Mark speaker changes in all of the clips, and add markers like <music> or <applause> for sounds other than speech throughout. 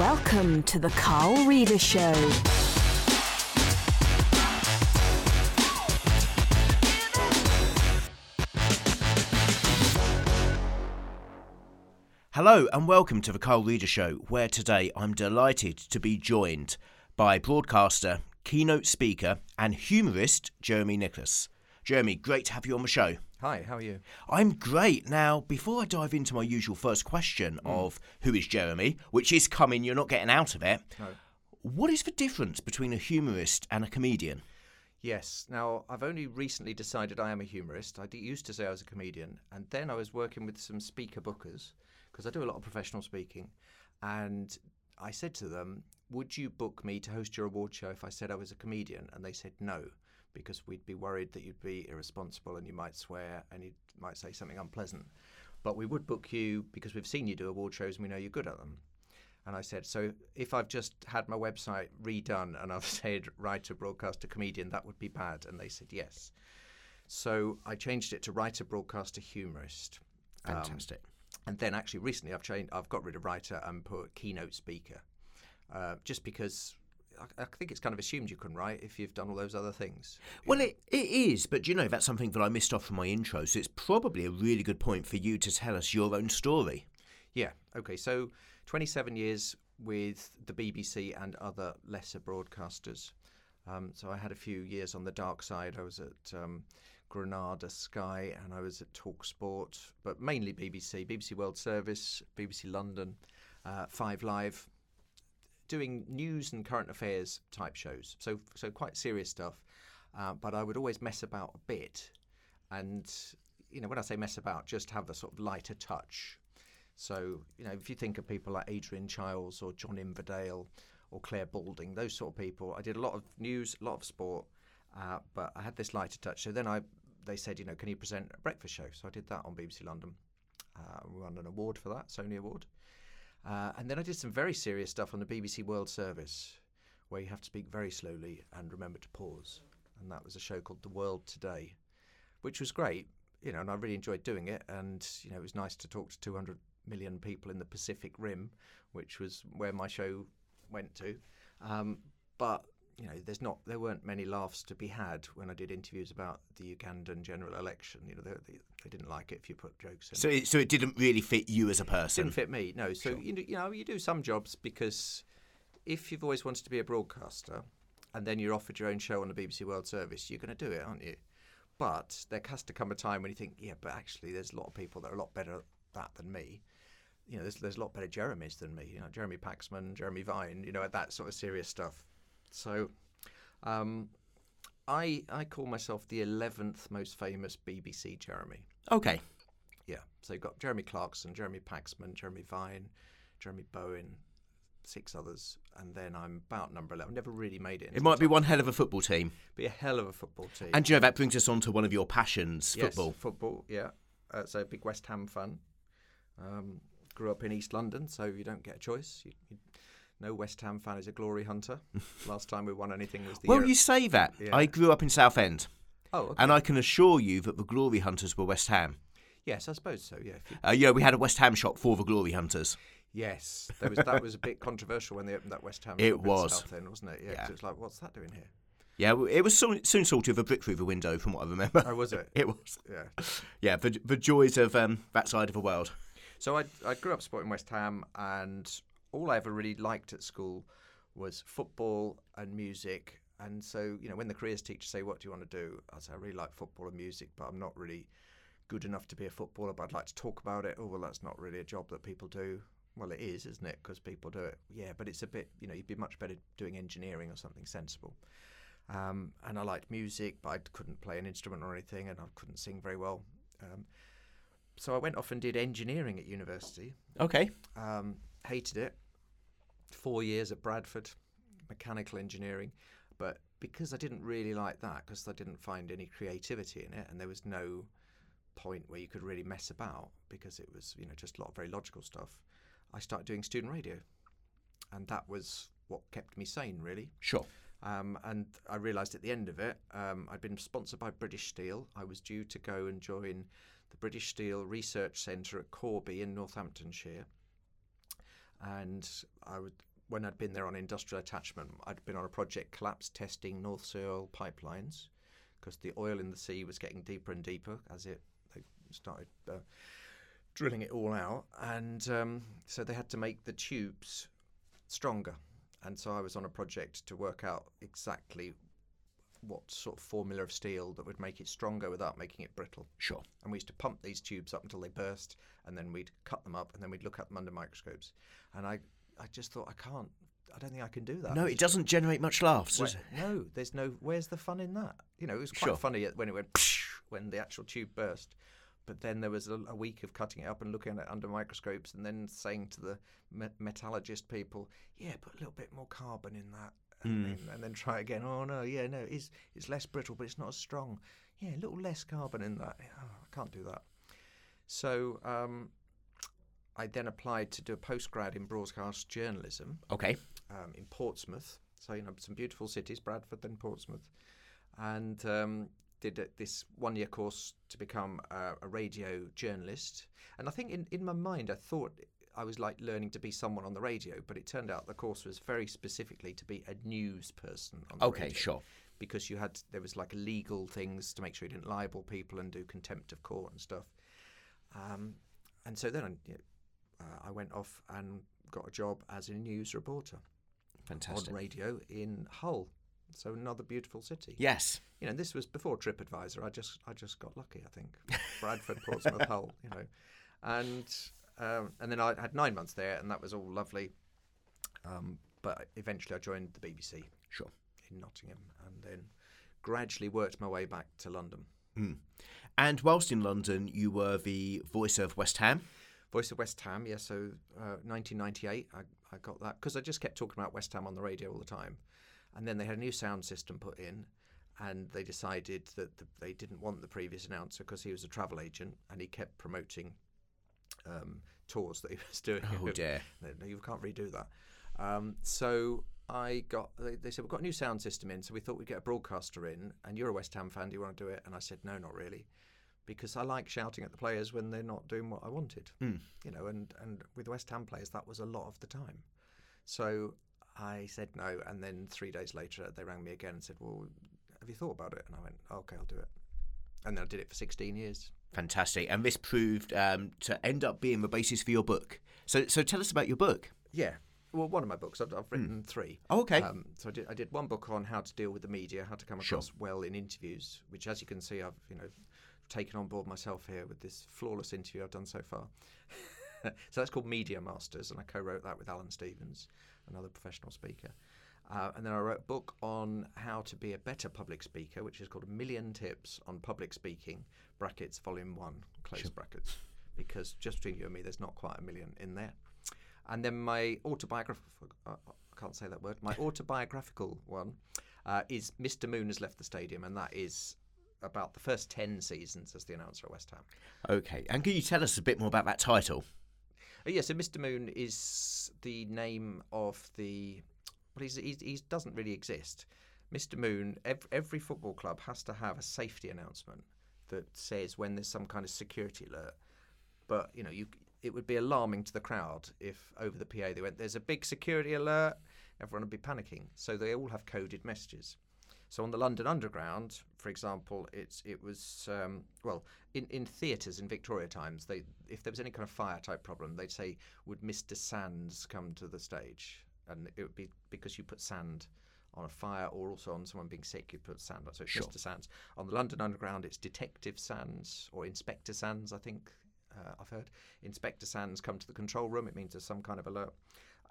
Speaker 1: Welcome to the Carl Reader Show.
Speaker 2: Hello and welcome to the Carl Reader Show, where today I'm delighted to be joined by broadcaster, keynote speaker, and humorist Jeremy Nicholas. Jeremy, great to have you on the show.
Speaker 3: Hi, how are you?
Speaker 2: I'm great. Now, before I dive into my usual first question hmm. of who is Jeremy, which is coming, you're not getting out of it.
Speaker 3: No.
Speaker 2: What is the difference between a humorist and a comedian?
Speaker 3: Yes. Now, I've only recently decided I am a humorist. I used to say I was a comedian, and then I was working with some speaker bookers because I do a lot of professional speaking. And I said to them, Would you book me to host your award show if I said I was a comedian? And they said no, because we'd be worried that you'd be irresponsible and you might swear and you might say something unpleasant. But we would book you because we've seen you do award shows and we know you're good at them. And I said, so if I've just had my website redone and I've <laughs> said writer, broadcaster, comedian, that would be bad. And they said yes. So I changed it to writer, broadcaster, humorist. Um,
Speaker 2: Fantastic.
Speaker 3: and then actually recently I've changed, I've got rid of writer and put keynote speaker, uh, just because I, I think it's kind of assumed you can write if you've done all those other things.
Speaker 2: Well, it, it is, but you know, that's something that I missed off from my intro, so it's probably a really good point for you to tell us your own story.
Speaker 3: Yeah. Okay. So 27 years with the BBC and other lesser broadcasters. Um, so I had a few years on the dark side. I was at um, Granada Sky and I was at Talksport, but mainly BBC, BBC World Service, BBC London, uh, Five Live, doing news and current affairs type shows. So so quite serious stuff. Uh, but I would always mess about a bit, and you know when I say mess about, just have the sort of lighter touch. So, you know, if you think of people like Adrian Chiles or John Inverdale or Clare Balding, those sort of people, I did a lot of news, a lot of sport, uh, but I had this lighter touch. So then I, they said, you know, can you present a breakfast show? So I did that on BBC London. Uh, we won an award for that, Sony Award. Uh, and then I did some very serious stuff on the BBC World Service, where you have to speak very slowly and remember to pause. And that was a show called The World Today, which was great, you know, and I really enjoyed doing it. And you know, it was nice to talk to 200 million people in the Pacific Rim, which was where my show went to. Um, but you know, there's not there weren't many laughs to be had when I did interviews about the Ugandan general election. You know, they, they, they didn't like it if you put jokes in.
Speaker 2: So, it, so it didn't really fit you as a person.
Speaker 3: Didn't fit me, no. So you, know, you know, you do some jobs because if you've always wanted to be a broadcaster, and then you're offered your own show on the BBC World Service, you're going to do it, aren't you? But there has to come a time when you think, yeah, but actually, there's a lot of people that are a lot better at that than me. You know, there's there's a lot better Jeremys than me. You know, Jeremy Paxman, Jeremy Vine. You know, at that sort of serious stuff. So, um, I I call myself the eleventh most famous BBC Jeremy.
Speaker 2: Okay.
Speaker 3: Yeah. So you've got Jeremy Clarkson, Jeremy Paxman, Jeremy Vine, Jeremy Bowen, six others, and then I'm about number eleven. I've Never really made it.
Speaker 2: It might be one hell of a football team.
Speaker 3: Be a hell of a football team.
Speaker 2: And you know, that brings us on to one of your passions,
Speaker 3: Yes,
Speaker 2: football.
Speaker 3: Football. Yeah. Uh, so big West Ham fan. Um, grew up in East London, so you don't get a choice. You, you, no West Ham fan is a glory hunter. <laughs> Last time we won anything was the
Speaker 2: Well,
Speaker 3: year.
Speaker 2: you say that.
Speaker 3: Yeah.
Speaker 2: I grew up in Southend,
Speaker 3: oh, okay.
Speaker 2: and I can assure you that the Glory Hunters were West Ham.
Speaker 3: yes, I suppose so. Yeah. You-
Speaker 2: Uh, yeah, we had a West Ham shop for the Glory Hunters.
Speaker 3: yes, there was, that was a bit <laughs> controversial when they opened that West Ham.
Speaker 2: It
Speaker 3: shop in
Speaker 2: was.
Speaker 3: Southend, wasn't it? Yeah.
Speaker 2: Yeah.
Speaker 3: It was like, what's that doing here?
Speaker 2: Yeah, it was soon, soon sort of a brick through the window, from what I remember.
Speaker 3: Oh, was it? <laughs>
Speaker 2: It was.
Speaker 3: Yeah.
Speaker 2: Yeah, the, the joys of um, that side of the world.
Speaker 3: So I, I grew up supporting West Ham, and all I ever really liked at school was football and music. And so, you know, when the careers teacher say, "What do you want to do?" I say, "I really like football and music, but I'm not really good enough to be a footballer. But I'd like to talk about it." Oh, well, that's not really a job that people do. Well, it is, isn't it? Because people do it. Yeah, but it's a bit, you know, you'd be much better doing engineering or something sensible. Um, and I liked music, but I couldn't play an instrument or anything, and I couldn't sing very well. Um, so I went off and did engineering at university.
Speaker 2: Okay.
Speaker 3: Um, hated it. Four years at Bradford, mechanical engineering, but because I didn't really like that, because I didn't find any creativity in it, and there was no point where you could really mess about because it was, you know, just a lot of very logical stuff. I started doing student radio, and that was what kept me sane, really.
Speaker 2: Sure.
Speaker 3: Um, and I realised at the end of it, um, I'd been sponsored by British Steel. I was due to go and join the British Steel Research Centre at Corby in Northamptonshire. And I would, when I'd been there on industrial attachment, I'd been on a project collapse testing North Sea oil pipelines because the oil in the sea was getting deeper and deeper as it they started uh, drilling it all out, and um, so they had to make the tubes stronger. And so I was on a project to work out exactly what sort of formula of steel that would make it stronger without making it brittle.
Speaker 2: Sure.
Speaker 3: And we used to pump these tubes up until they burst, and then we'd cut them up, and then we'd look at them under microscopes. And I, I just thought I can't. I don't think I can do that.
Speaker 2: No, it doesn't generate much laughs, does it?
Speaker 3: No, there's no. Where's the fun in that? You know, it was quite
Speaker 2: Sure.
Speaker 3: funny when it went <laughs> when the actual tube burst, but then there was a, a week of cutting it up and looking at it under microscopes, and then saying to the me- metallurgist people, "Yeah, put a little bit more carbon in that." And, then, and then try again. Oh no, yeah, no, it's it's less brittle, but it's not as strong. Yeah, a little less carbon in that. Oh, I can't do that. So um, I then applied to do a postgrad in broadcast journalism
Speaker 2: Okay.
Speaker 3: um, in Portsmouth. So you know some beautiful cities, Bradford and Portsmouth, and um, did a, this one-year course to become a, a radio journalist. And I think in, in my mind, I thought I was like learning to be someone on the radio, but it turned out the course was very specifically to be a news person. On the
Speaker 2: Okay,
Speaker 3: radio
Speaker 2: sure.
Speaker 3: because you had there was like legal things to make sure you didn't libel people and do contempt of court and stuff. Um, and so then I, you know, uh, I went off and got a job as a news reporter
Speaker 2: Fantastic.
Speaker 3: on radio in Hull. So another beautiful city.
Speaker 2: Yes.
Speaker 3: You know, this was before TripAdvisor. I just I just got lucky. I think Bradford, Portsmouth, <laughs> Hull. You know, and um, and then I had nine months there, and that was all lovely. Um, but eventually, I joined the BBC
Speaker 2: Sure.
Speaker 3: in Nottingham, and then gradually worked my way back to London.
Speaker 2: And whilst in London, you were the voice of West Ham.
Speaker 3: Voice of West Ham, yeah. So, uh, 1998, I, I got that because I just kept talking about West Ham on the radio all the time, and then they had a new sound system put in, and they decided that the, they didn't want the previous announcer because he was a travel agent and he kept promoting um, tours that he <laughs> was doing.
Speaker 2: Oh, dear. <laughs>
Speaker 3: no, you can't redo that. Um, so I got. They, they said we've got a new sound system in, so we thought we'd get a broadcaster in. And you're a West Ham fan. Do you want to do it? And I said no, not really, because I like shouting at the players when they're not doing what I wanted. You know, and and with West Ham players, that was a lot of the time. So I said no, and then three days later they rang me again and said, "Well, have you thought about it?" And I went, "Okay, I'll do it." And then I did it for 16 years.
Speaker 2: Fantastic. And this proved um, to end up being the basis for your book. So, so tell us about your book.
Speaker 3: Yeah. Well, one of my books. I've, I've written three.
Speaker 2: Oh, okay.
Speaker 3: Um, so I did, I did one book on how to deal with the media, how to come
Speaker 2: Sure.
Speaker 3: across well in interviews, which, as you can see, I've you know taken on board myself here with this flawless interview I've done so far. <laughs> so that's called Media Masters, and I co-wrote that with Alan Stevens, another professional speaker. Uh, and then I wrote a book on how to be a better public speaker, which is called A Million Tips on Public Speaking, brackets, volume one, close brackets. Because just between you and me, there's not quite a million in there. And then my autobiographical, uh, I can't say that word, my <laughs> autobiographical one uh, is Mr. Moon has left the stadium, and that is about the first 10 seasons as the announcer at West Ham.
Speaker 2: Okay. And can you tell us a bit more about that title?
Speaker 3: Uh, yeah, so Mr. Moon is the name of the. Well, he's, he's, he doesn't really exist. Mr. Moon, every, every football club has to have a safety announcement that says when there's some kind of security alert. But, you know, you it would be alarming to the crowd if over the PA they went, there's a big security alert, everyone would be panicking. So they all have coded messages. So on the London Underground, for example, it's it was um, well in, in theatres in Victoria times. They if there was any kind of fire type problem, they'd say, "Would Mr. Sands come to the stage?" And it would be because you put sand on a fire, or also on someone being sick, you put sand. on. So it's
Speaker 2: Sure.
Speaker 3: Mr. Sands. On the London Underground, it's Detective Sands or Inspector Sands. I think uh, I've heard Inspector Sands come to the control room. It means there's some kind of alert.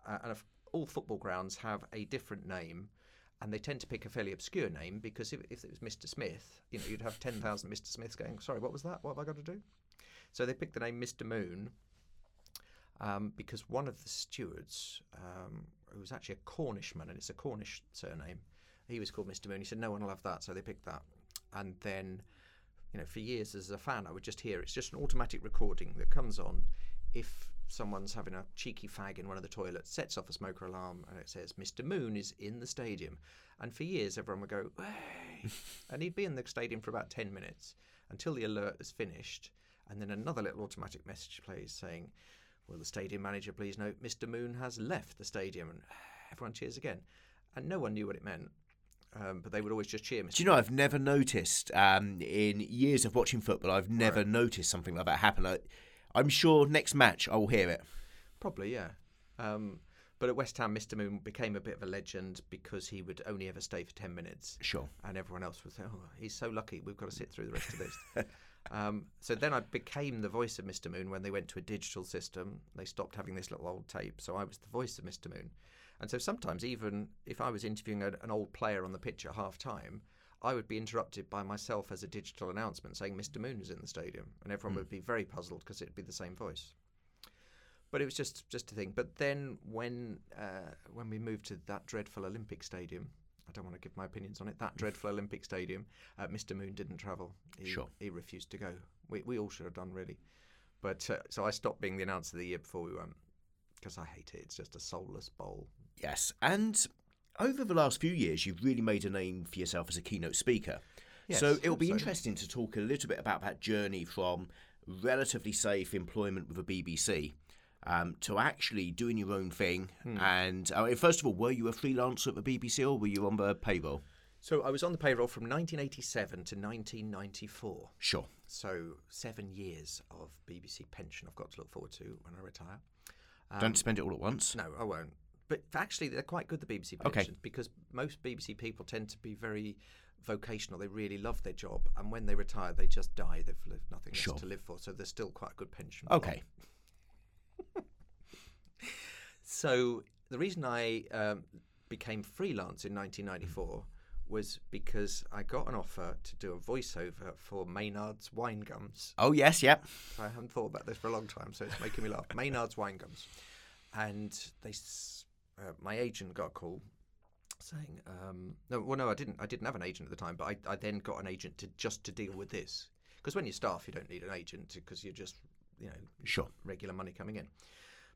Speaker 3: Uh, and all football grounds have a different name and they tend to pick a fairly obscure name because if, if it was Mr. Smith, you know, you'd have 10,000 Mr. Smiths going, sorry, what was that? What have I got to do? So they picked the name Mr. Moon um, because one of the stewards, um, who was actually a Cornishman, and it's a Cornish surname, he was called Mr. Moon. He said, no one will have that, so they picked that. And then, you know, for years as a fan, I would just hear it's just an automatic recording that comes on if someone's having a cheeky fag in one of the toilets, sets off a smoker alarm, and it says, Mr. Moon is in the stadium. And for years, everyone would go, hey! <laughs> and he'd be in the stadium for about 10 minutes until the alert is finished. And then another little automatic message plays saying, Will the stadium manager please note Mr. Moon has left the stadium? And everyone cheers again. And no one knew what it meant. Um, but they would always just cheer Mr.
Speaker 2: Do you know, I've never noticed um, in years of watching football, I've never
Speaker 3: Right.
Speaker 2: noticed something like that happen. I, I'm sure next match I will hear it.
Speaker 3: Probably, yeah. Um, but at West Ham, Mr. Moon became a bit of a legend because he would only ever stay for 10 minutes.
Speaker 2: Sure.
Speaker 3: And everyone else would say, oh, he's so lucky, we've got to sit through the rest of this. <laughs> um, so then I became the voice of Mr. Moon when they went to a digital system. They stopped having this little old tape. So I was the voice of Mr. Moon. And so sometimes, even if I was interviewing a, an old player on the pitch at half time, I would be interrupted by myself as a digital announcement saying Mr. Moon is in the stadium. And everyone would be very puzzled because it'd be the same voice but it was just just a thing. But then when uh, when we moved to that dreadful Olympic Stadium, I don't want to give my opinions on it. That dreadful Olympic Stadium, uh, Mr. Moon didn't travel. He,
Speaker 2: Sure.
Speaker 3: he refused to go. We we all should have done really, but uh, so I stopped being the announcer the year before we went because I hate it. It's just a soulless bowl.
Speaker 2: Yes. And over the last few years, you've really made a name for yourself as a keynote speaker.
Speaker 3: Yes,
Speaker 2: so it'll be
Speaker 3: so.
Speaker 2: interesting to talk a little bit about that journey from relatively safe employment with the BBC um, to actually doing your own thing.
Speaker 3: Hmm.
Speaker 2: And uh, first of all, were you a freelancer at the BBC or were you on the payroll?
Speaker 3: So I was on the payroll from 1987 to 1994.
Speaker 2: Sure.
Speaker 3: So seven years of BBC pension I've got to look forward to when I retire.
Speaker 2: Don't spend it all at once.
Speaker 3: No, I won't. But actually, they're quite good, the BBC
Speaker 2: Okay.
Speaker 3: because most BBC people tend to be very vocational. They really love their job, and when they retire, they just die. They've lived nothing
Speaker 2: Sure.
Speaker 3: left to live for, so there's still quite a good pension.
Speaker 2: Okay.
Speaker 3: So the reason I um, became freelance in 1994 was because I got an offer to do a voiceover for Maynard's Wine Gums.
Speaker 2: Oh, yes, yep.
Speaker 3: I haven't thought about this for a long time, so it's making me laugh. <laughs> Maynard's wine gums, and they, uh, my agent got a call saying, um, no, well, no, I didn't. I didn't have an agent at the time, but I, I then got an agent to just to deal with this because when you staff, you don't need an agent because you're just, you know,
Speaker 2: Sure.
Speaker 3: regular money coming in.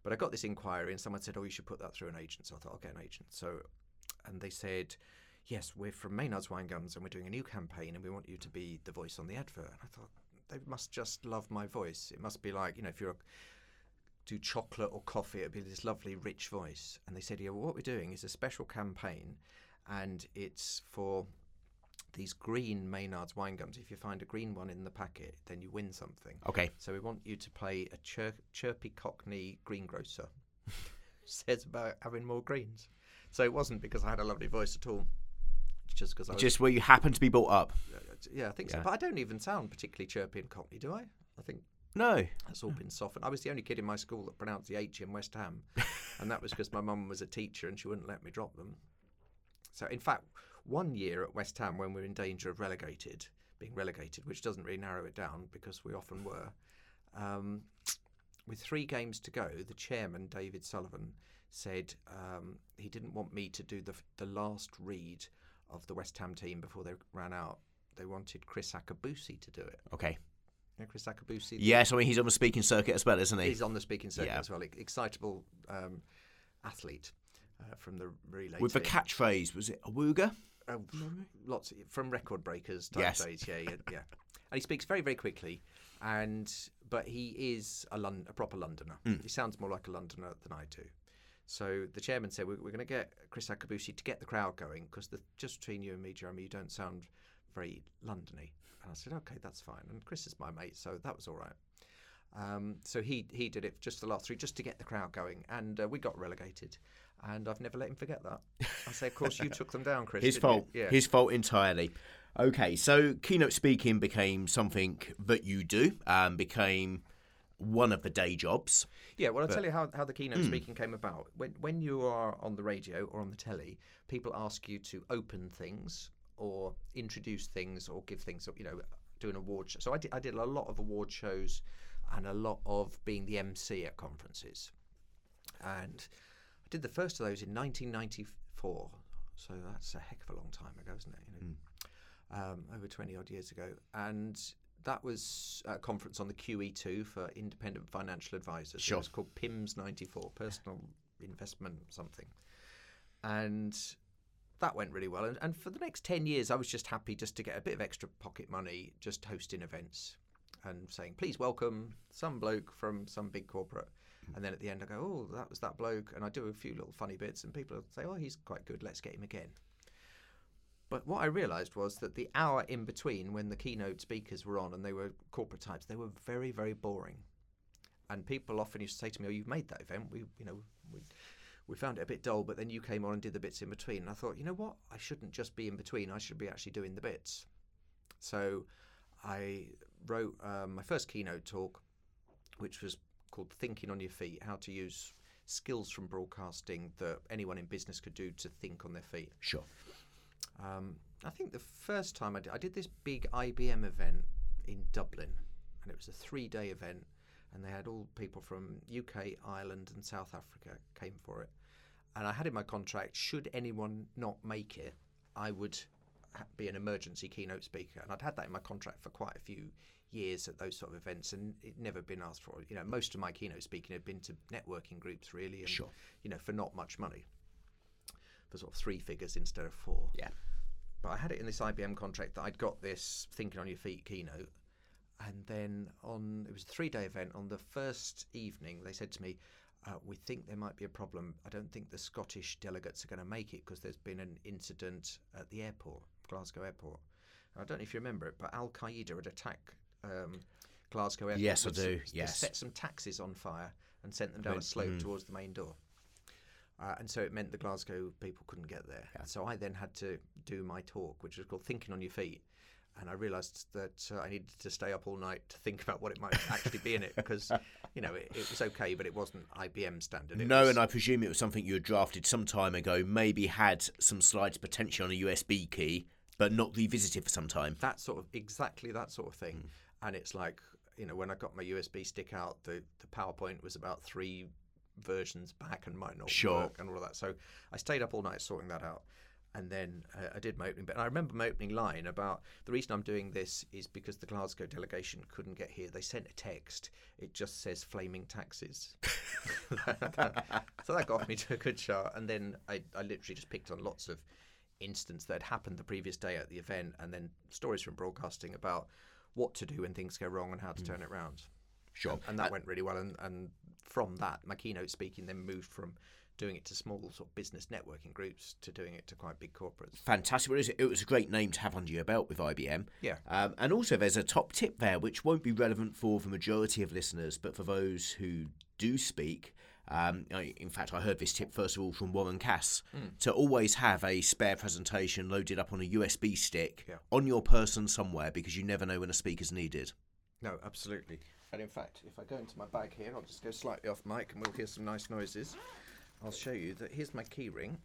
Speaker 3: But I got this inquiry, and someone said, "Oh, you should put that through an agent." So I thought, "I'll get an agent." So, and they said, "Yes, we're from Maynard's Wine Gums, and we're doing a new campaign, and we want you to be the voice on the advert." And I thought, they must just love my voice. It must be like, you know, if you're a, do chocolate or coffee, it'd be this lovely, rich voice. And they said, "Yeah, well, what we're doing is a special campaign, and it's for." These green Maynard's wine gums. If you find a green one in the packet, then you win something.
Speaker 2: Okay.
Speaker 3: So we want you to play a chir- chirpy Cockney greengrocer. <laughs> Says about having more greens. So it wasn't because I had a lovely voice at all. Just because I was,
Speaker 2: Just where you happen to be brought up.
Speaker 3: yeah, I think so. But I don't even sound particularly chirpy and Cockney, do I? I think
Speaker 2: No.
Speaker 3: that's all been softened. I was the only kid in my school that pronounced the H in West Ham, and that was because my mum was a teacher and she wouldn't let me drop them. So, in fact, one year at West Ham when we were in danger of relegated, being relegated, which doesn't really narrow it down because we often were, um, with three games to go, the chairman David Sullivan said um, he didn't want me to do the the last read of the West Ham team before they ran out. They wanted Kriss Akabusi to do it.
Speaker 2: Okay.
Speaker 3: You know Kriss Akabusi,
Speaker 2: Yes, I mean, he's on the speaking circuit as well, isn't he?
Speaker 3: He's on the speaking circuit
Speaker 2: Yeah.
Speaker 3: as well. Excitable um, athlete uh, from the relay
Speaker 2: With the
Speaker 3: team.
Speaker 2: catchphrase, was it Awooga?
Speaker 3: Oh, lots of, from record breakers type
Speaker 2: Yes.
Speaker 3: days. Yeah, yeah, <laughs> yeah. And he speaks very, very quickly. And but he is a, Lon- a proper Londoner.
Speaker 2: Hmm.
Speaker 3: He sounds more like a Londoner than I do. So the chairman said we're, we're going to get Kriss Akabusi to get the crowd going because just between you and me, Jeremy, you don't sound very Londony. And I said, okay, that's fine. And Chris is my mate, so that was all right. Um, so he he did it just the last three, just to get the crowd going, and uh, we got relegated. And I've never let him forget that. I say, of course, you took them down, Chris.
Speaker 2: His fault.
Speaker 3: Yeah.
Speaker 2: His fault entirely. Okay, so keynote speaking became something that you do, um, became one of the day jobs.
Speaker 3: Yeah, well, I'll
Speaker 2: But-
Speaker 3: tell you how, how the keynote
Speaker 2: Hmm.
Speaker 3: speaking came about. When when you are on the radio or on the telly, people ask you to open things or introduce things or give things, you know, do an award show. So I did, I did a lot of award shows and a lot of being the MC at conferences. And I did the first of those in 1994. So that's a heck of a long time ago, isn't it? You know, um, over 20 odd years ago. And that was a conference on the QE2 for independent financial advisors.
Speaker 2: Sure.
Speaker 3: It was called PIMS 94, Personal Investment something. And that went really well. And, and for the next 10 years, I was just happy just to get a bit of extra pocket money, just hosting events and saying, please welcome some bloke from some big corporate. Hmm. And then at the end, I go, oh, that was that bloke. And I do a few little funny bits, and people say, oh, he's quite good, let's get him again. But what I realised was that the hour in between when the keynote speakers were on and they were corporate types, they were very, very boring. And people often used to say to me, "Oh, you've made that event. We, you know, we, we found it a bit dull, but then you came on and did the bits in between." And I thought, you know what? I shouldn't just be in between. I should be actually doing the bits. So I wrote um, my first keynote talk, which was called "Thinking on Your Feet: How to Use Skills from Broadcasting that anyone in business could do to think on their feet."
Speaker 2: Sure.
Speaker 3: Um, I think the first time I did, I did this big IBM event in Dublin, and it was a three-day event, and they had all people from UK, Ireland, and South Africa came for it. And I had in my contract, should anyone not make it, I would be an emergency keynote speaker, and I'd had that in my contract for quite a few years at those sort of events, and it never been asked for. You know, most of my keynote speaking had been to networking groups, really, and
Speaker 2: Sure.
Speaker 3: you know, for not much money, for sort of three figures instead of four.
Speaker 2: Yeah.
Speaker 3: But I had it in this IBM contract that I'd got this thinking on your feet keynote. And then on, it was a three day event. On the first evening, they said to me, uh, We think there might be a problem. I don't think the Scottish delegates are going to make it because there's been an incident at the airport, Glasgow airport. I don't know if you remember it, but Al Qaeda had attacked um, Glasgow airport.
Speaker 2: Yes, I do, yes.
Speaker 3: Set some taxis on fire and sent them down a slope towards the main door. Uh, and so it meant the Glasgow people couldn't get there. So I then had to do my talk, which was called Thinking on Your Feet. And I realised that uh, I needed to stay up all night to think <laughs> about what it might actually be in it because, you know, it, it was okay, but it wasn't IBM standard. It
Speaker 2: No,
Speaker 3: was,
Speaker 2: and I presume it was something you had drafted some time ago, maybe had some slides potentially on a USB key, but not revisited for some time.
Speaker 3: that sort of exactly that sort of thing.
Speaker 2: Hmm.
Speaker 3: And it's like, you know, when I got my USB stick out, the, the PowerPoint was about three versions back and might not
Speaker 2: Sure.
Speaker 3: work and all of that. So I stayed up all night sorting that out. And then uh, I did my opening bit. And I remember my opening line about the reason I'm doing this is because the Glasgow delegation couldn't get here. They sent a text. It just says flaming taxes. <laughs> so that got me to a good start. And then I, I literally just picked on lots of incidents that had happened the previous day at the event and then stories from broadcasting about what to do when things go wrong and how to turn it around.
Speaker 2: Sure.
Speaker 3: And that went really well. And, and from that, my keynote speaking then moved from doing it to small sort of business networking groups to doing it to quite big corporates.
Speaker 2: Fantastic. Well, it was- it was a great name to have under your belt with IBM.
Speaker 3: Yeah.
Speaker 2: Um, and also, there's a top tip there, which won't be relevant for the majority of listeners, but for those who do speak. Um, I, in fact, I heard this tip first of all from Warren Cass to always have a spare presentation loaded up on a USB stick
Speaker 3: Yeah.
Speaker 2: on your person somewhere because you never know when a speaker's needed.
Speaker 3: No, absolutely. And in fact, if I go into my bag here, I'll just go slightly off mic and we'll hear some nice noises. I'll show you that here's my key ring.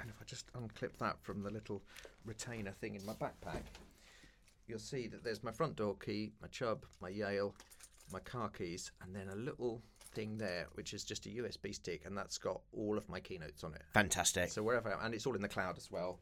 Speaker 3: And if I just unclip that from the little retainer thing in my backpack, you'll see that there's my front door key, my Chubb, my Yale, my car keys, and then a little thing there, which is just a USB stick, and that's got all of my keynotes on it.
Speaker 2: Fantastic.
Speaker 3: So wherever, I am, and it's all in the cloud as well,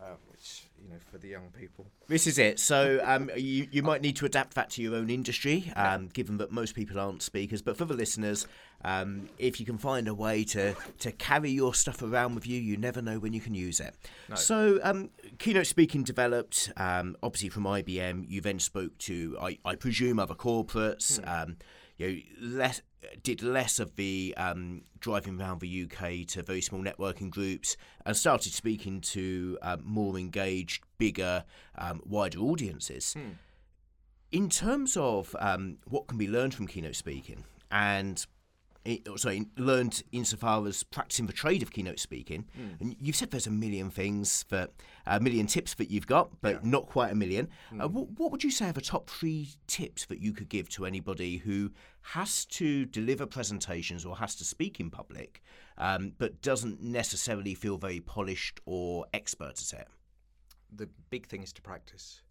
Speaker 3: uh, which you know for the young people.
Speaker 2: This is it. So um, you, you might need to adapt that to your own industry, um, given that most people aren't speakers. But for the listeners, um, if you can find a way to, to carry your stuff around with you, you never know when you can use it. So um, keynote speaking developed, um, obviously from IBM. You then spoke to, I, I presume, other corporates. Um, you know, less did less of the um, driving around the UK to very small networking groups and started speaking to um, more engaged, bigger, um, wider audiences. In terms of um, what can be learned from keynote speaking and sorry, learned insofar as practicing the trade of keynote speaking. And you've said there's a million things that, a million tips that you've got, but not quite a million. Uh, what, what would you say are the top three tips that you could give to anybody who has to deliver presentations or has to speak in public, um, but doesn't necessarily feel very polished or expert at it?
Speaker 3: the big thing is to practice.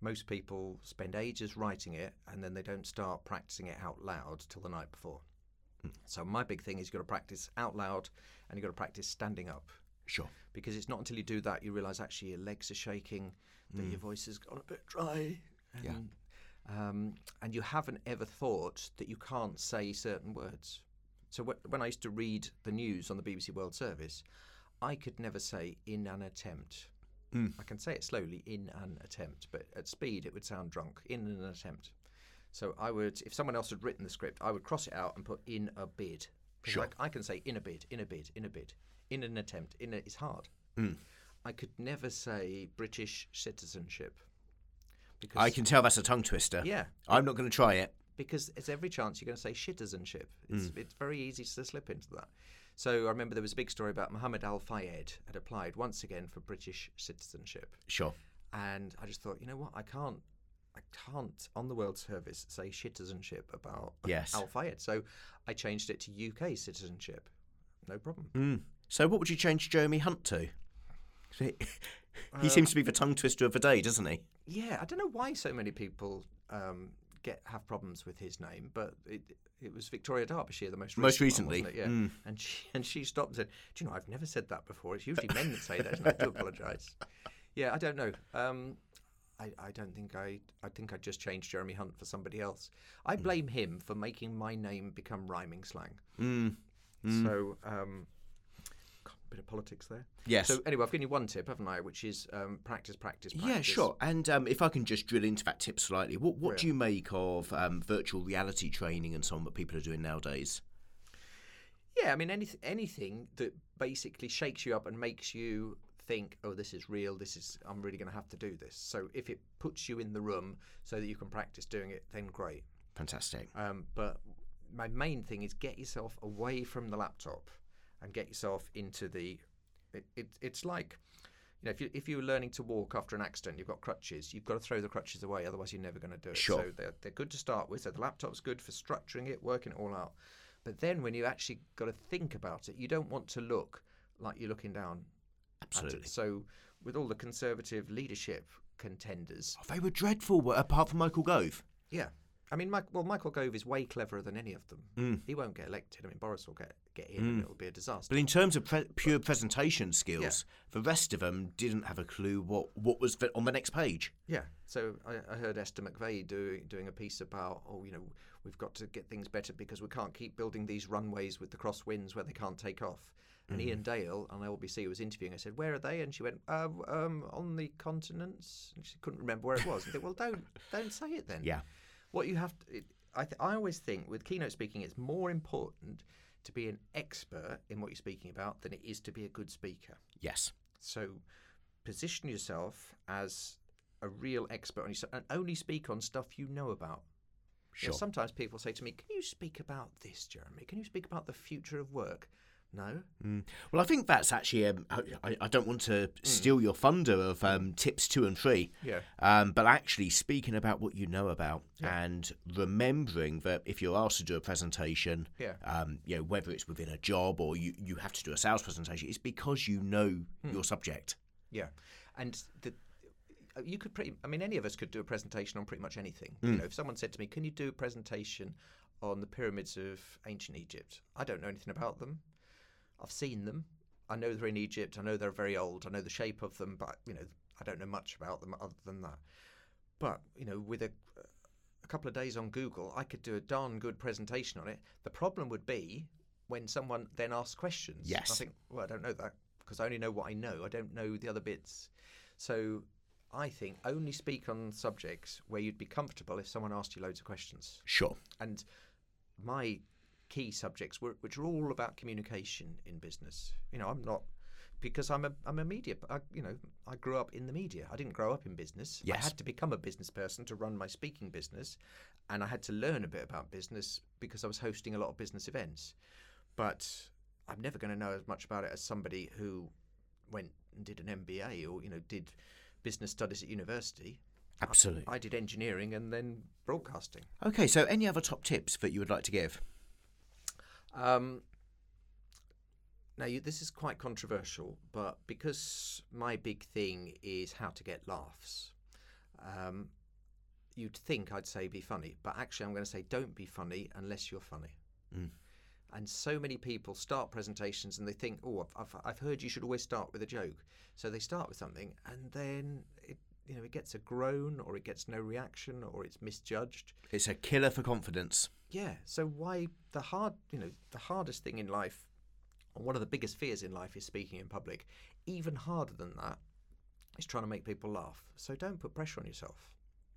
Speaker 3: Most people spend ages writing it and then they don't start practicing it out loud till the night before. So my big thing is you've got to practice out loud and you've got to practice standing up
Speaker 2: Sure.
Speaker 3: because it's not until you do that you realise actually your legs are shaking, that your voice has gone a bit dry, and,
Speaker 2: Yeah.
Speaker 3: um, and you haven't ever thought that you can't say certain words. So wh- when I used to read the news on the BBC World Service, I could never say in an attempt. I can say it slowly in an attempt, but at speed it would sound drunk in an attempt. So I would, if someone else had written the script, I would cross it out and put in a bid.
Speaker 2: Sure.
Speaker 3: Like I can say in a bid, in a bid, in a bid, in an attempt. In a, it's hard.
Speaker 2: Mm.
Speaker 3: I could never say British citizenship. Because
Speaker 2: I can tell that's a tongue twister.
Speaker 3: Yeah.
Speaker 2: I'm not going to try it.
Speaker 3: because it's every chance you're going to say citizenship. It's,
Speaker 2: Mm.
Speaker 3: it's very easy to slip into that. So I remember there was a big story about Muhammad Al Fayed had applied once again for British citizenship,
Speaker 2: Sure.
Speaker 3: and I just thought, you know what, I can't. I can't on the World Service say citizenship about
Speaker 2: Yes.
Speaker 3: Al Fayed, so I changed it to UK citizenship. No problem.
Speaker 2: Mm. So what would you change Jeremy Hunt to? <laughs> he seems to be the tongue twister of the day, doesn't he?
Speaker 3: Yeah, I don't know why so many people um, get have problems with his name, but it it was Victoria Derbyshire the most
Speaker 2: Most
Speaker 3: recent one,
Speaker 2: recently,
Speaker 3: it? yeah.
Speaker 2: mm.
Speaker 3: And she <laughs> and she stopped and said, "Do you know I've never said that before? It's usually men that say that, and I do <laughs> apologise." Yeah, I don't know. Um, I, I don't think I I think I just changed Jeremy Hunt for somebody else. I
Speaker 2: Hmm.
Speaker 3: blame him for making my name become rhyming slang.
Speaker 2: Mm.
Speaker 3: So. Um, God, bit of politics there.
Speaker 2: Yes.
Speaker 3: So anyway, I've given you one tip, haven't I? Which is um, practice, practice, practice.
Speaker 2: Yeah, sure. And um, if I can just drill into that tip slightly, what what do you make of um, virtual reality training and so on that people are doing nowadays?
Speaker 3: Yeah, I mean anything anything that basically shakes you up and makes you think, oh, this is real. This is I'm really going to have to do this. So if it puts you in the room so that you can practice doing it, then great.
Speaker 2: Fantastic.
Speaker 3: Um, but my main thing is get yourself away from the laptop and get yourself into the. It, it, it's like, you know, if you if you're learning to walk after an accident, you've got crutches. You've got to throw the crutches away, otherwise you're never going to do it.
Speaker 2: Sure.
Speaker 3: So they're they're good to start with. So the laptop's good for structuring it, working it all out. But then when you actually got to think about it, you don't want to look like you're looking down.
Speaker 2: Absolutely.
Speaker 3: So with all the conservative leadership contenders,
Speaker 2: Oh, they were dreadful, apart from Michael Gove.
Speaker 3: yeah. I mean, Mike, well, Michael Gove is way cleverer than any of them.
Speaker 2: Mm.
Speaker 3: He won't get elected. I mean, Boris will get get in, and
Speaker 2: Mm.
Speaker 3: it'll be a disaster.
Speaker 2: But in terms of pre- pure presentation skills, the rest of them didn't have a clue what, what was on the next page.
Speaker 3: Yeah. So I, I heard Esther McVey doing doing a piece about, oh, you know, we've got to get things better because we can't keep building these runways with the crosswinds where they can't take off. And
Speaker 2: Mm-hmm.
Speaker 3: Iain Dale on LBC was interviewing. I said, "Where are they?" And she went, uh, um, "On the continents." And she couldn't remember where it was. I said, "Well, don't don't say it then."
Speaker 2: Yeah.
Speaker 3: What you have to, I th- I always think with keynote speaking, it's more important to be an expert in what you're speaking about than it is to be a good speaker.
Speaker 2: Yes.
Speaker 3: So position yourself as a real expert on yourself and only speak on stuff you know about. You know,
Speaker 2: Sure.
Speaker 3: sometimes people say to me, Can you speak about this, Jeremy? Can you speak about the future of work? No.
Speaker 2: Mm. Well, I think that's actually. Um, I, I don't want to
Speaker 3: Mm.
Speaker 2: steal your thunder of um, tips two and three,
Speaker 3: Yeah.
Speaker 2: um, but actually speaking about what you know about
Speaker 3: Yeah.
Speaker 2: and remembering that if you're asked to do a presentation,
Speaker 3: Yeah.
Speaker 2: um, you know whether it's within a job or you, you have to do a sales presentation, it's because you know
Speaker 3: Hmm.
Speaker 2: your subject.
Speaker 3: Yeah. And the, uh, you could pretty, I mean, any of us could do a presentation on pretty much anything.
Speaker 2: Mm.
Speaker 3: You know, if someone said to me, Can you do a presentation on the pyramids of ancient Egypt? I don't know anything about them. I've seen them. I know they're in Egypt. I know they're very old. I know the shape of them, but you know, I don't know much about them other than that. But you know, with a a couple of days on Google, I could do a darn good presentation on it. The problem would be when someone then asks questions.
Speaker 2: Yes.
Speaker 3: I think, well, I don't know that because I only know what I know. I don't know the other bits. So I think only speak on subjects where you'd be comfortable if someone asked you loads of questions
Speaker 2: Sure.
Speaker 3: and my key subjects which are all about communication in business. You know, I'm not because I'm a I'm a media. I, you know, I grew up in the media. I didn't grow up in business. I had to become a business person to run my speaking business, and I had to learn a bit about business because I was hosting a lot of business events. But I'm never going to know as much about it as somebody who went and did an MBA or you know did business studies at university.
Speaker 2: Absolutely.
Speaker 3: I did engineering and then broadcasting.
Speaker 2: Okay, so any other top tips that you would like to give?
Speaker 3: Um, now, you, this is quite controversial, but because my big thing is how to get laughs, um, you'd think I'd say be funny, but actually, I'm going to say don't be funny unless you're funny.
Speaker 2: Mm.
Speaker 3: And so many people start presentations and they think, oh, I've, I've, I've heard you should always start with a joke. So they start with something and then it, you know, it gets a groan or it gets no reaction or it's misjudged.
Speaker 2: It's a killer for confidence.
Speaker 3: Yeah. So why the hard, you know, the hardest thing in life, and one of the biggest fears in life is speaking in public. Even harder than that is trying to make people laugh. So don't put pressure on yourself.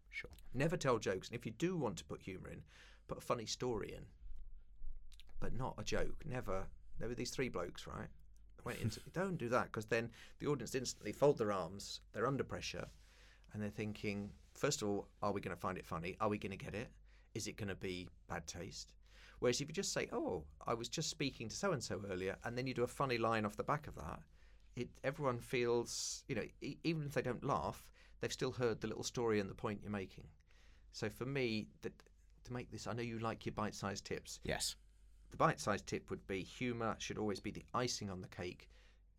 Speaker 2: Sure.
Speaker 3: Never tell jokes. And if you do want to put humour in, put a funny story in, but not a joke. Never. There were these three blokes, right? Went into. <laughs> don't do that because then the audience instantly fold their arms. They're under pressure, and they're thinking. First of all, are we going to find it funny? Are we going to get it? Is it going to be bad taste? Whereas if you just say, "Oh, I was just speaking to so and so earlier," and then you do a funny line off the back of that, it everyone feels, you know, e- even if they don't laugh, they've still heard the little story and the point you're making. So for me, that to make this, I know you like your bite-sized tips.
Speaker 2: Yes.
Speaker 3: The bite-sized tip would be humour should always be the icing on the cake.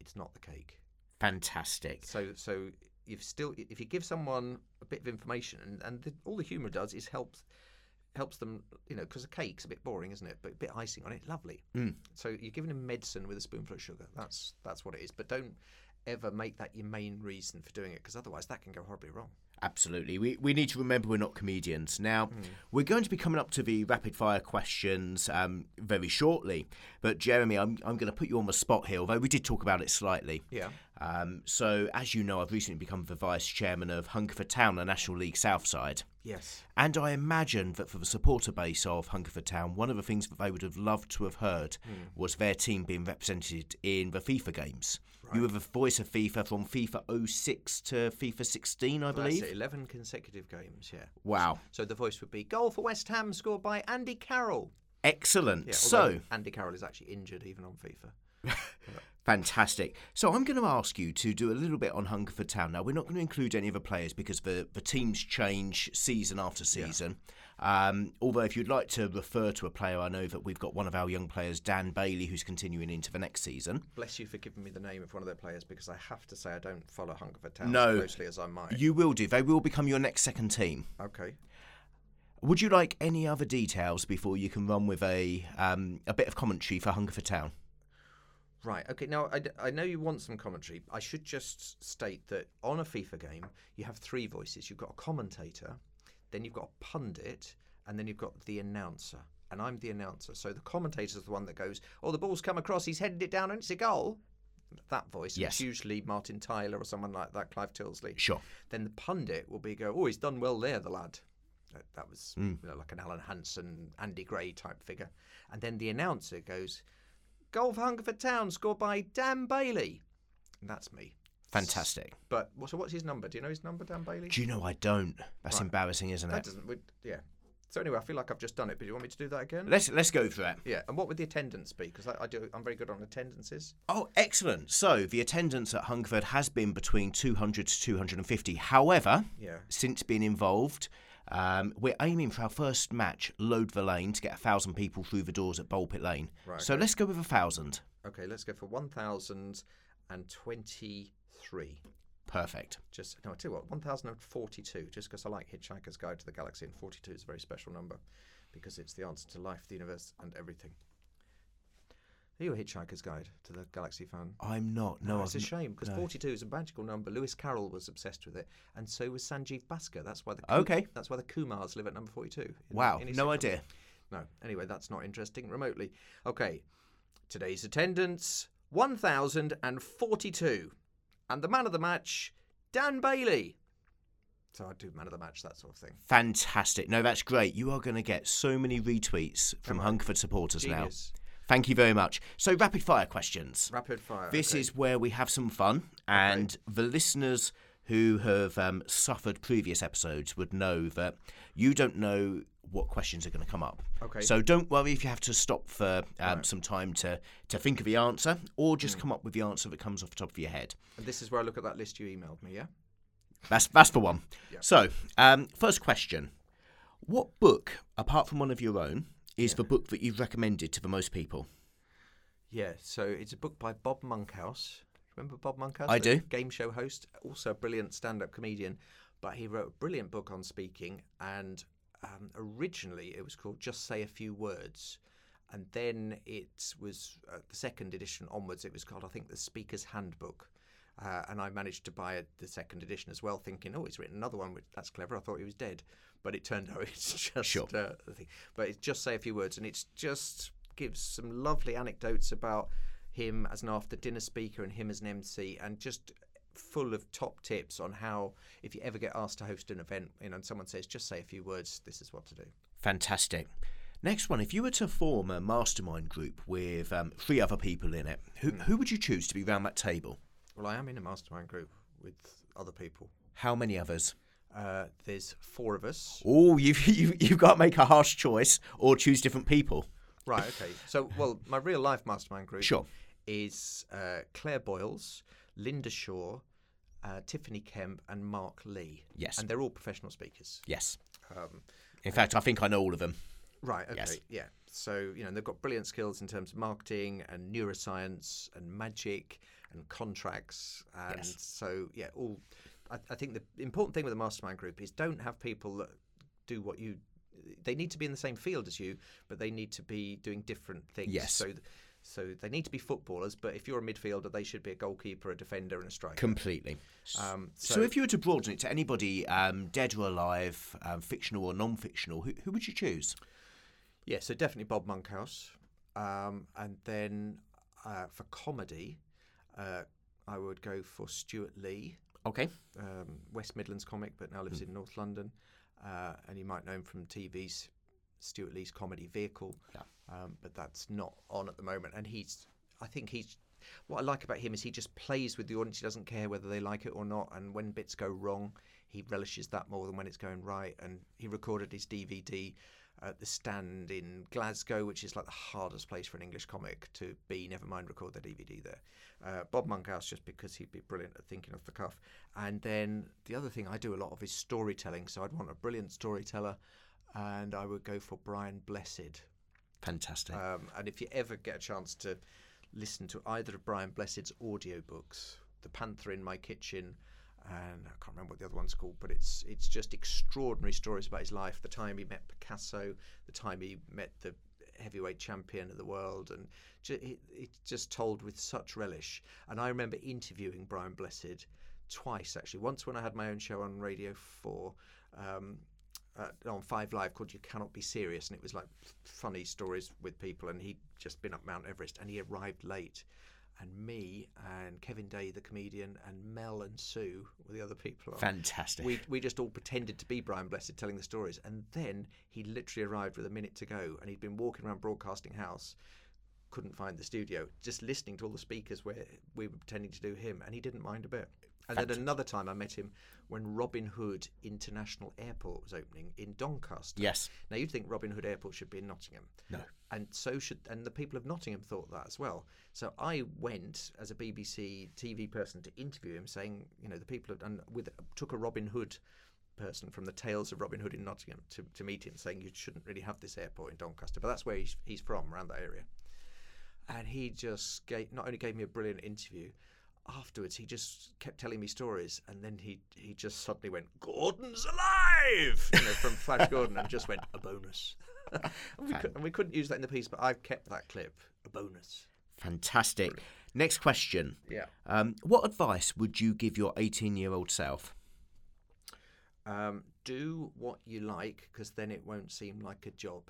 Speaker 3: It's not the cake.
Speaker 2: Fantastic.
Speaker 3: So so if still if you give someone a bit of information and, and the, all the humour does is helps helps them you know because a cake's a bit boring isn't it? But a bit icing on it lovely.
Speaker 2: Mm.
Speaker 3: so you're giving them medicine with a spoonful of sugar. That's that's what it is. But don't ever make that your main reason for doing it because otherwise that can go horribly wrong
Speaker 2: Absolutely. We, we need to remember we're not comedians. Now,
Speaker 3: Hmm.
Speaker 2: we're going to be coming up to the rapid fire questions um, very shortly. But, Jeremy, I'm, I'm going to put you on the spot here, although we did talk about it slightly.
Speaker 3: yeah
Speaker 2: Um, so, as you know, I've recently become the vice chairman of Hungerford Town, the National League Southside.
Speaker 3: yes
Speaker 2: And I imagine that for the supporter base of Hungerford Town, one of the things that they would have loved to have heard
Speaker 3: Hmm.
Speaker 2: was their team being represented in the FIFA games. You were the voice of FIFA from FIFA 06 to FIFA 16, I believe.
Speaker 3: It, 11 consecutive games yeah
Speaker 2: Wow.
Speaker 3: so the voice would be goal for West Ham scored by Andy Carroll
Speaker 2: Excellent.
Speaker 3: yeah,
Speaker 2: so,
Speaker 3: Andy Carroll is actually injured even on FIFA <laughs>
Speaker 2: fantastic. So, I'm going to ask you to do a little bit on Hungerford Town. Now, we're not going to include any of the players because the, the teams change season after season. Um, although, if you'd like to refer to a player, I know that we've got one of our young players, Dan Bailey, who's continuing into the next season.
Speaker 3: Bless you for giving me the name of one of their players because I have to say I don't follow Hungerford Town
Speaker 2: No.
Speaker 3: as closely as I might.
Speaker 2: You will do. They will become your next second team.
Speaker 3: Okay.
Speaker 2: Would you like any other details before you can run with a um, a bit of commentary for Hungerford Town?
Speaker 3: Right. Okay. Now I, d- I know you want some commentary. I should just state that on a FIFA game you have three voices. You've got a commentator, then you've got a pundit, and then you've got the announcer. And I'm the announcer. So the commentator's the one that goes, "Oh, the ball's come across. He's headed it down, and it's a goal." That voice.
Speaker 2: Yes.
Speaker 3: It's usually Martin Tyler or someone like that, Clive Tyldesley.
Speaker 2: Sure.
Speaker 3: Then the pundit will be go, "Oh, he's done well there, the lad." That, that was
Speaker 2: Mm.
Speaker 3: you know, like an Alan Hansen, Andy Gray type figure. And then the announcer goes, "Goal for Hungerford Town, scored by Dan Bailey." And that's me.
Speaker 2: Fantastic.
Speaker 3: But so, what's his number? Do you know his number, Dan Bailey?
Speaker 2: Do you know I don't? That's
Speaker 3: Right.
Speaker 2: embarrassing, isn't
Speaker 3: that
Speaker 2: it?
Speaker 3: doesn't. Yeah. So anyway, I feel like I've just done it. But do you want me to do that again?
Speaker 2: Let's let's go for it.
Speaker 3: yeah. And what would the attendance be? Because I, I do. I'm very good on attendances.
Speaker 2: Oh, excellent. So the attendance at Hungerford has been between 200 to 250. However,
Speaker 3: Yeah.
Speaker 2: since being involved, um, we're aiming for our first match, Load the Lane, to get a thousand people through the doors at Bulpit Lane.
Speaker 3: Right,
Speaker 2: So let's go with a thousand.
Speaker 3: Okay. Let's go for one thousand and twenty-three.
Speaker 2: Perfect.
Speaker 3: Just no, I tell you what, one thousand and forty-two. Just because I like Hitchhiker's Guide to the Galaxy, and forty-two is a very special number because it's the answer to life, the universe, and everything. Are you a Hitchhiker's Guide to the Galaxy fan?
Speaker 2: I'm not. No, oh,
Speaker 3: it's
Speaker 2: I've
Speaker 3: a shame because
Speaker 2: no.
Speaker 3: 42 is a magical number. Lewis Carroll was obsessed with it, and so was Sanjeev Bhaskar. That's why the
Speaker 2: Okay.
Speaker 3: That's why the Kumars live at number 42. in-
Speaker 2: Wow,
Speaker 3: in
Speaker 2: no idea.
Speaker 3: No. Anyway, that's not interesting remotely. Okay. Today's attendance 1,042. And the man of the match, Dan Bailey. So I do man of the match, that sort of thing.
Speaker 2: Fantastic. No, that's great. You are going to get so many retweets from? Hungerford supporters
Speaker 3: Genius.
Speaker 2: now. Thank you very much. So, rapid fire questions.
Speaker 3: Rapid fire.
Speaker 2: This
Speaker 3: okay.
Speaker 2: is where we have some fun, and the listeners who have um, suffered previous episodes would know that you don't know what questions are going to come up.
Speaker 3: Okay.
Speaker 2: So don't worry if you have to stop for um,
Speaker 3: Right.
Speaker 2: some time to, to think of the answer, or just come up with the answer that comes off the top of your head.
Speaker 3: And this is where I look at that list you emailed me, yeah?
Speaker 2: That's that's the one.
Speaker 3: Yeah.
Speaker 2: So, um, first question: What book, apart from one of your own, is the book that you've recommended to the most people?
Speaker 3: Yeah, so it's a book by Bob Monkhouse. Remember Bob Monkhouse?
Speaker 2: I do.
Speaker 3: Game show host, also a brilliant stand-up comedian, but he wrote a brilliant book on speaking. And um, originally, it was called "Just Say a Few Words," and then it was uh, the second edition onwards. It was called, I think, the Speaker's Handbook. Uh, and I managed to buy it, the second edition as well, thinking, oh, he's written another one. Which, that's clever. I thought he was dead, but it turned out <laughs> it's just
Speaker 2: Sure.
Speaker 3: uh, the thing. But it's just say a few words, and it's just gives some lovely anecdotes about him as an after dinner speaker and him as an MC, and just full of top tips on how, if you ever get asked to host an event, you know, and someone says, just say a few words, this is what to do.
Speaker 2: Fantastic. Next one, if you were to form a mastermind group with um, three other people in it, who, who would you choose to be around that table?
Speaker 3: Well, I am in a mastermind group with other people.
Speaker 2: How many others?
Speaker 3: Uh, there's four of us.
Speaker 2: Oh, you've, <laughs> you've, you've got to make a harsh choice or choose different people.
Speaker 3: Right, okay. So, well, my real life mastermind group <laughs>
Speaker 2: Sure.
Speaker 3: is uh, Claire Boyles, Linda Shaw, uh, Tiffany Kemp, and Mark Lee.
Speaker 2: Yes.
Speaker 3: And they're all professional speakers.
Speaker 2: Yes.
Speaker 3: Um,
Speaker 2: In fact, I think I know all of them.
Speaker 3: Right. Okay.
Speaker 2: Yes.
Speaker 3: Yeah. So you know they've got brilliant skills in terms of marketing and neuroscience and magic and contracts and
Speaker 2: Yes.
Speaker 3: so yeah. All I, I think the important thing with a mastermind group is don't have people that do what you. They need to be in the same field as you, but they need to be doing different things.
Speaker 2: Yes.
Speaker 3: So. So they need to be footballers, but if you're a midfielder, they should be a goalkeeper, a defender, and a striker.
Speaker 2: Completely.
Speaker 3: Um,
Speaker 2: So,
Speaker 3: so,
Speaker 2: if you were to broaden it to anybody, um, dead or alive, um, fictional or non-fictional, who, who would you choose?
Speaker 3: Yeah, so definitely Bob Monkhouse. Um, and then uh, for comedy, uh, I would go for Stewart Lee,
Speaker 2: Okay.
Speaker 3: um, West Midlands comic, but now lives in North London. Uh, and you might know him from TV's Stewart Lee's comedy vehicle.
Speaker 2: Yeah.
Speaker 3: Um, but that's not on at the moment. And he's, I think he's, what I like about him is he just plays with the audience. He doesn't care whether they like it or not. And when bits go wrong, he relishes that more than when it's going right. And he recorded his DVD at the stand in Glasgow, which is like the hardest place for an English comic to be, never mind record their DVD there. Uh, Bob Monkhouse, just because he'd be brilliant at thinking off the cuff. And then the other thing I do a lot of is storytelling. So I'd want a brilliant storyteller, and I would go for Brian Blessed.
Speaker 2: Fantastic.
Speaker 3: Um, and if you ever get a chance to listen to either of Brian Blessed's audiobooks, The Panther in My Kitchen, and I can't remember what the other one's called, but it's it's just extraordinary stories about his life. The time he met Picasso, the time he met the heavyweight champion of the world, and it's just told with such relish. And I remember interviewing Brian Blessed twice actually. Once when I had my own show on Radio Four. Um, uh, on Five Live called "You Cannot Be Serious," and it was like funny stories with people. And he'd just been up Mount Everest, and he arrived late. And me and Kevin Day, the comedian, and Mel and Sue were the other people. on.
Speaker 2: Fantastic.
Speaker 3: We we just all pretended to be Brian Blessed telling the stories, and then he literally arrived with a minute to go, and he'd been walking around Broadcasting House, couldn't find the studio, just listening to all the speakers where we were pretending to do him, and he didn't mind a bit. And then another time I met him when Robin Hood International Airport was opening in Doncaster.
Speaker 2: yes.
Speaker 3: Now you'd think Robin Hood Airport should be in Nottingham.
Speaker 2: No.
Speaker 3: And so should and the people of Nottingham thought that as well. So I went as a BBC TV person to interview him, saying, you know, the people of, and with took a Robin Hood person from the Tales of Robin Hood in Nottingham to, to meet him, saying you shouldn't really have this airport in Doncaster, but that's where he's, he's from, around that area. And he just gave, not only gave me a brilliant interview, afterwards he just kept telling me stories, and then he he just suddenly went, "Gordon's alive!" You know, from Flash Gordon, and just went a bonus. and, we could, and we couldn't use that in the piece, but I've kept that clip a bonus.
Speaker 2: Fantastic. Next question.
Speaker 3: Yeah.
Speaker 2: Um, what advice would you give your 18-year-old self?
Speaker 3: Um, do what you like, because then it won't seem like a job.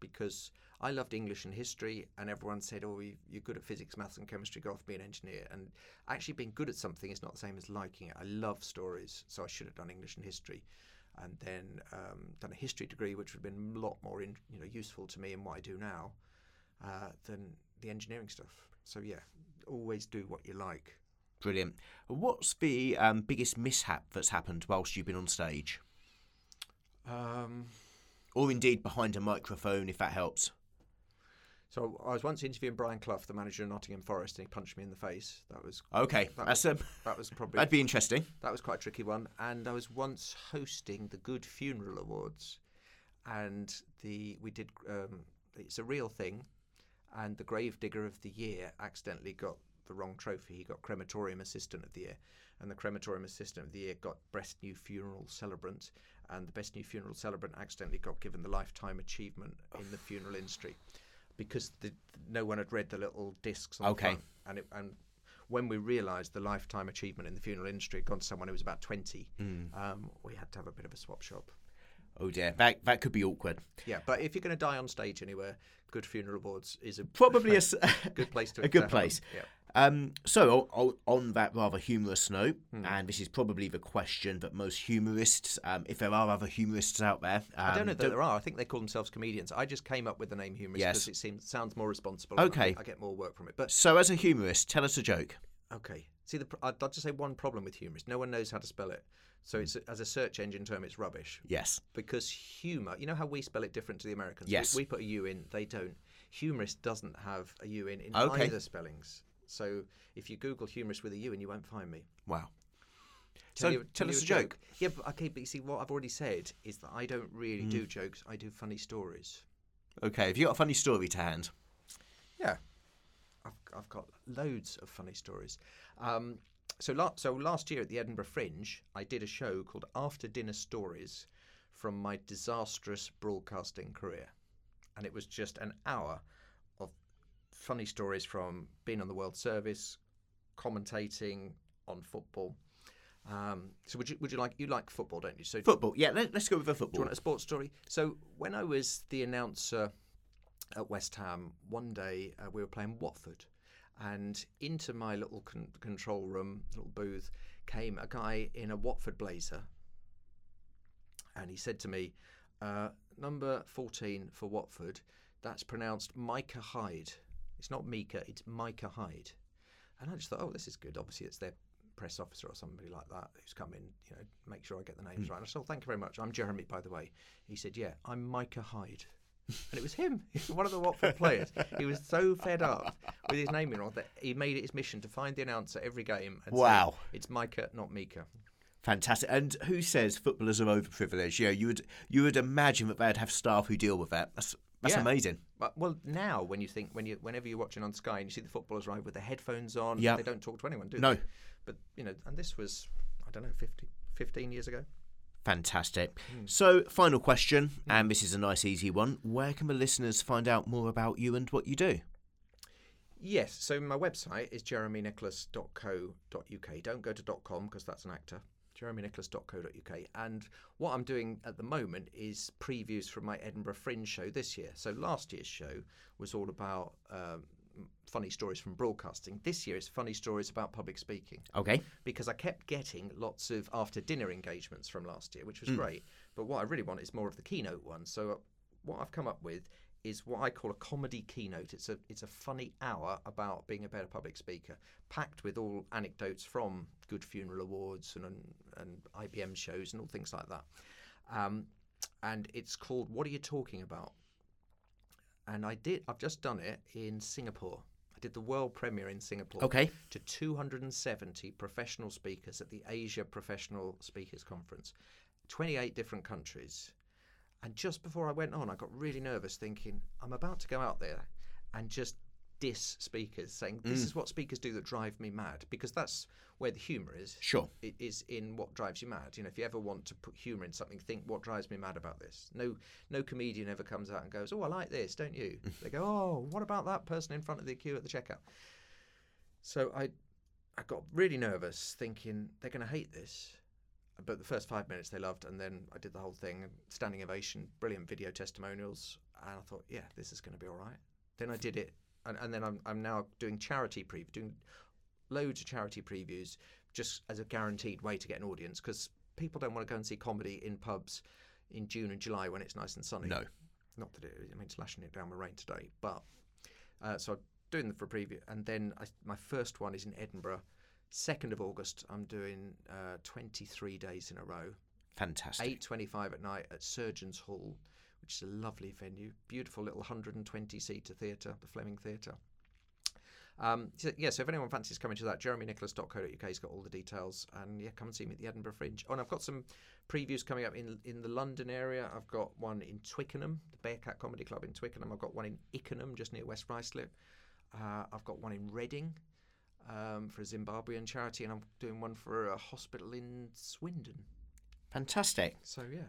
Speaker 3: Because I loved English and history, and everyone said, "Oh, you- you're good at physics, maths, and chemistry. Go off and be an engineer." And actually, being good at something is not the same as liking it. I love stories, so I should have done English and history, and then um, done a history degree, which would have been a lot more, in, you know, useful to me in what I do now uh, than the engineering stuff. So yeah, always do what you like.
Speaker 2: Brilliant. What's the um, biggest mishap that's happened whilst you've been on stage?
Speaker 3: Um,
Speaker 2: Or indeed behind a microphone, if that helps.
Speaker 3: So I was once interviewing Brian Clough, the manager of Nottingham Forest, and he punched me in the face. That was
Speaker 2: Okay,
Speaker 3: That
Speaker 2: that's um,
Speaker 3: that was probably
Speaker 2: that'd be interesting.
Speaker 3: That was quite a tricky one. And I was once hosting the Good Funeral Awards, and the we did. Um, it's a real thing, and the Gravedigger of the Year accidentally got the wrong trophy. He got Crematorium Assistant of the Year, and the Crematorium Assistant of the Year got Best New Funeral Celebrant, and the Best New Funeral Celebrant accidentally got given the Lifetime Achievement in the funeral industry. Because the, no one had read the little discs on
Speaker 2: Okay.
Speaker 3: and it, and when we realised the lifetime achievement in the funeral industry had gone to someone who was about 20, um, we had to have a bit of a swap shop.
Speaker 2: Oh dear, that that could be awkward.
Speaker 3: Yeah, but if you're going to die on stage anywhere, Good Funeral Awards is a
Speaker 2: Probably a
Speaker 3: good place to <laughs>
Speaker 2: a good place.
Speaker 3: them.
Speaker 2: Um, so, on that rather humorous note, and this is probably the question that most humorists, um, if there are other humorists out there, um,
Speaker 3: I don't know that there are. I think they call themselves comedians. I just came up with the name humorist
Speaker 2: Yes.
Speaker 3: because it seems sounds more responsible. and I
Speaker 2: Okay.
Speaker 3: I get more work from it. But
Speaker 2: So, as a humorist, tell us a joke.
Speaker 3: okay, see, the, I'd, just say one problem with humorist. No one knows how to spell it. So it's as a search engine term, it's rubbish.
Speaker 2: Yes.
Speaker 3: because humour, you know how we spell it different to the Americans? We-
Speaker 2: Yes.
Speaker 3: We, put a U in, they don't. Humorist doesn't have a U in in
Speaker 2: Okay.
Speaker 3: either spellings. So if you Google humorous with a U and you won't find me.
Speaker 2: Wow.
Speaker 3: Tell
Speaker 2: So,
Speaker 3: you-
Speaker 2: tell
Speaker 3: you
Speaker 2: us a joke.
Speaker 3: Yeah, but okay, but you see, what I've already said is that I don't really
Speaker 2: Mm.
Speaker 3: do jokes, I do funny stories.
Speaker 2: Okay, have you got a funny story to hand?
Speaker 3: Yeah, I've, I've got loads of funny stories. Um, so, la- so last year at the Edinburgh Fringe, I did a show called After Dinner Stories from my disastrous broadcasting career, and it was just an hour funny stories from being on the World Service, commentating on football. Um, so, would you would you like you like football, don't you? So,
Speaker 2: Football. Yeah, let, us go with the
Speaker 3: do you want a sports story? So when I was the announcer at West Ham, one day uh, we were playing Watford, and into my little con- control room, little booth, came a guy in a Watford blazer, and he said to me, uh, "Number fourteen for Watford, that's pronounced Micah Hyde. It's not Mika, it's Micah Hyde." And I just thought, "Oh, this is good. Obviously, it's their." Press officer or somebody like that who's come in, you know, make sure I get the names hmm. right. And I said, oh, thank you very much. I'm Jeremy, by the way. He said, yeah, I'm Micah Hyde. And it was him, <laughs> one of the Watford players. He was so fed up with his name naming wrong that he made it his mission to find the announcer every game. And say,
Speaker 2: Wow.
Speaker 3: it's Micah, not Mika.
Speaker 2: Fantastic. And who says footballers are overprivileged? Yeah, you would you would imagine that they'd have staff who deal with that. That's that's
Speaker 3: Yeah.
Speaker 2: amazing.
Speaker 3: But well, now when you think when you whenever you're watching on Sky and you see the footballers arrive with their headphones on,
Speaker 2: Yeah.
Speaker 3: they don't talk to anyone, do
Speaker 2: No.
Speaker 3: they? But you know, and this was I don't know 50, 15 years ago.
Speaker 2: Fantastic.
Speaker 3: Hmm.
Speaker 2: So, final question, and this is a nice, easy one. Where can the listeners find out more about you and what you do?
Speaker 3: Yes, so my website is jeremynicholas.co.uk. Don't go to .com because that's an actor. jeremynicholas.co.uk. And what I'm doing at the moment is previews from my Edinburgh Fringe show this year. So last year's show was all about um, funny stories from broadcasting. This year it's funny stories about public speaking
Speaker 2: Okay.
Speaker 3: because I kept getting lots of after dinner engagements from last year, which was great. But what I really want is more of the keynote ones. So what I've come up with is what I call a comedy keynote. It's a it's a funny hour about being a better public speaker, packed with all anecdotes from Good Funeral Awards and and, and IBM shows and all things like that. Um, and it's called What Are You Talking About? And I did. I've just done it in Singapore. I did the world premiere in Singapore
Speaker 2: Okay.
Speaker 3: to 270 professional speakers at the Asia Professional Speakers Conference, 28 different countries. And just before I went on, I got really nervous thinking, I'm about to go out there and just diss speakers, saying, This
Speaker 2: Mm.
Speaker 3: is what speakers do that drive me mad, because that's where the humour is.
Speaker 2: Sure.
Speaker 3: It is in what drives you mad. You know, if you ever want to put humour in something, think what drives me mad about this. No, no comedian ever comes out and goes, "Oh, I like this, don't you?" <laughs> they go, "Oh, what about that person in front of the queue at the checkout?" So I, I got really nervous, thinking they're going to hate this. But the first five minutes they loved, and then I did the whole thing, standing ovation, brilliant video testimonials, and I thought, yeah, this is going to be all right. Then I did it, and, and then I'm, I'm now doing charity preview, doing loads of charity previews, just as a guaranteed way to get an audience, because people don't want to go and see comedy in pubs in June and July when it's nice and sunny.
Speaker 2: No.
Speaker 3: Not that it, I mean, it's lashing it down with rain today, but uh, so I'm doing them for a preview, and then I, my first one is in Edinburgh. 2nd of August, I'm doing uh, 23 days in a row.
Speaker 2: Fantastic.
Speaker 3: 8.25 at night at Surgeons Hall, which is a lovely venue. Beautiful little 120-seater theatre, the Fleming Theatre. Um, so, yeah, so if anyone fancies coming to that, jeremynicholas.co.uk has got all the details. And yeah, come and see me at the Edinburgh Fringe. Oh, and I've got some previews coming up in in the London area. I've got one in Twickenham, the Bearcat Comedy Club in Twickenham. I've got one in Ickenham, just near West Ruislip. Uh, I've got one in Reading um, for a Zimbabwean charity, and I'm doing one for a hospital in Swindon.
Speaker 2: Fantastic.
Speaker 3: So yeah,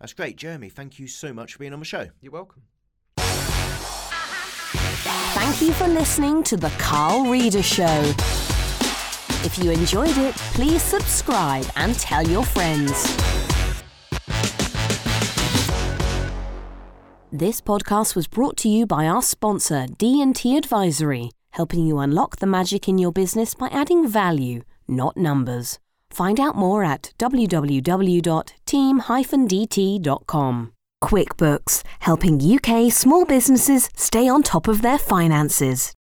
Speaker 2: That's great, Jeremy. Thank you so much for being on the show.
Speaker 3: you're welcome.
Speaker 1: Thank you for listening to The Carl Reader Show. If you enjoyed it, please subscribe and tell your friends. This podcast was brought to you by our sponsor, D&T Advisory, helping you unlock the magic in your business by adding value, not numbers. Find out more at www.team-dt.com. QuickBooks, helping UK small businesses stay on top of their finances.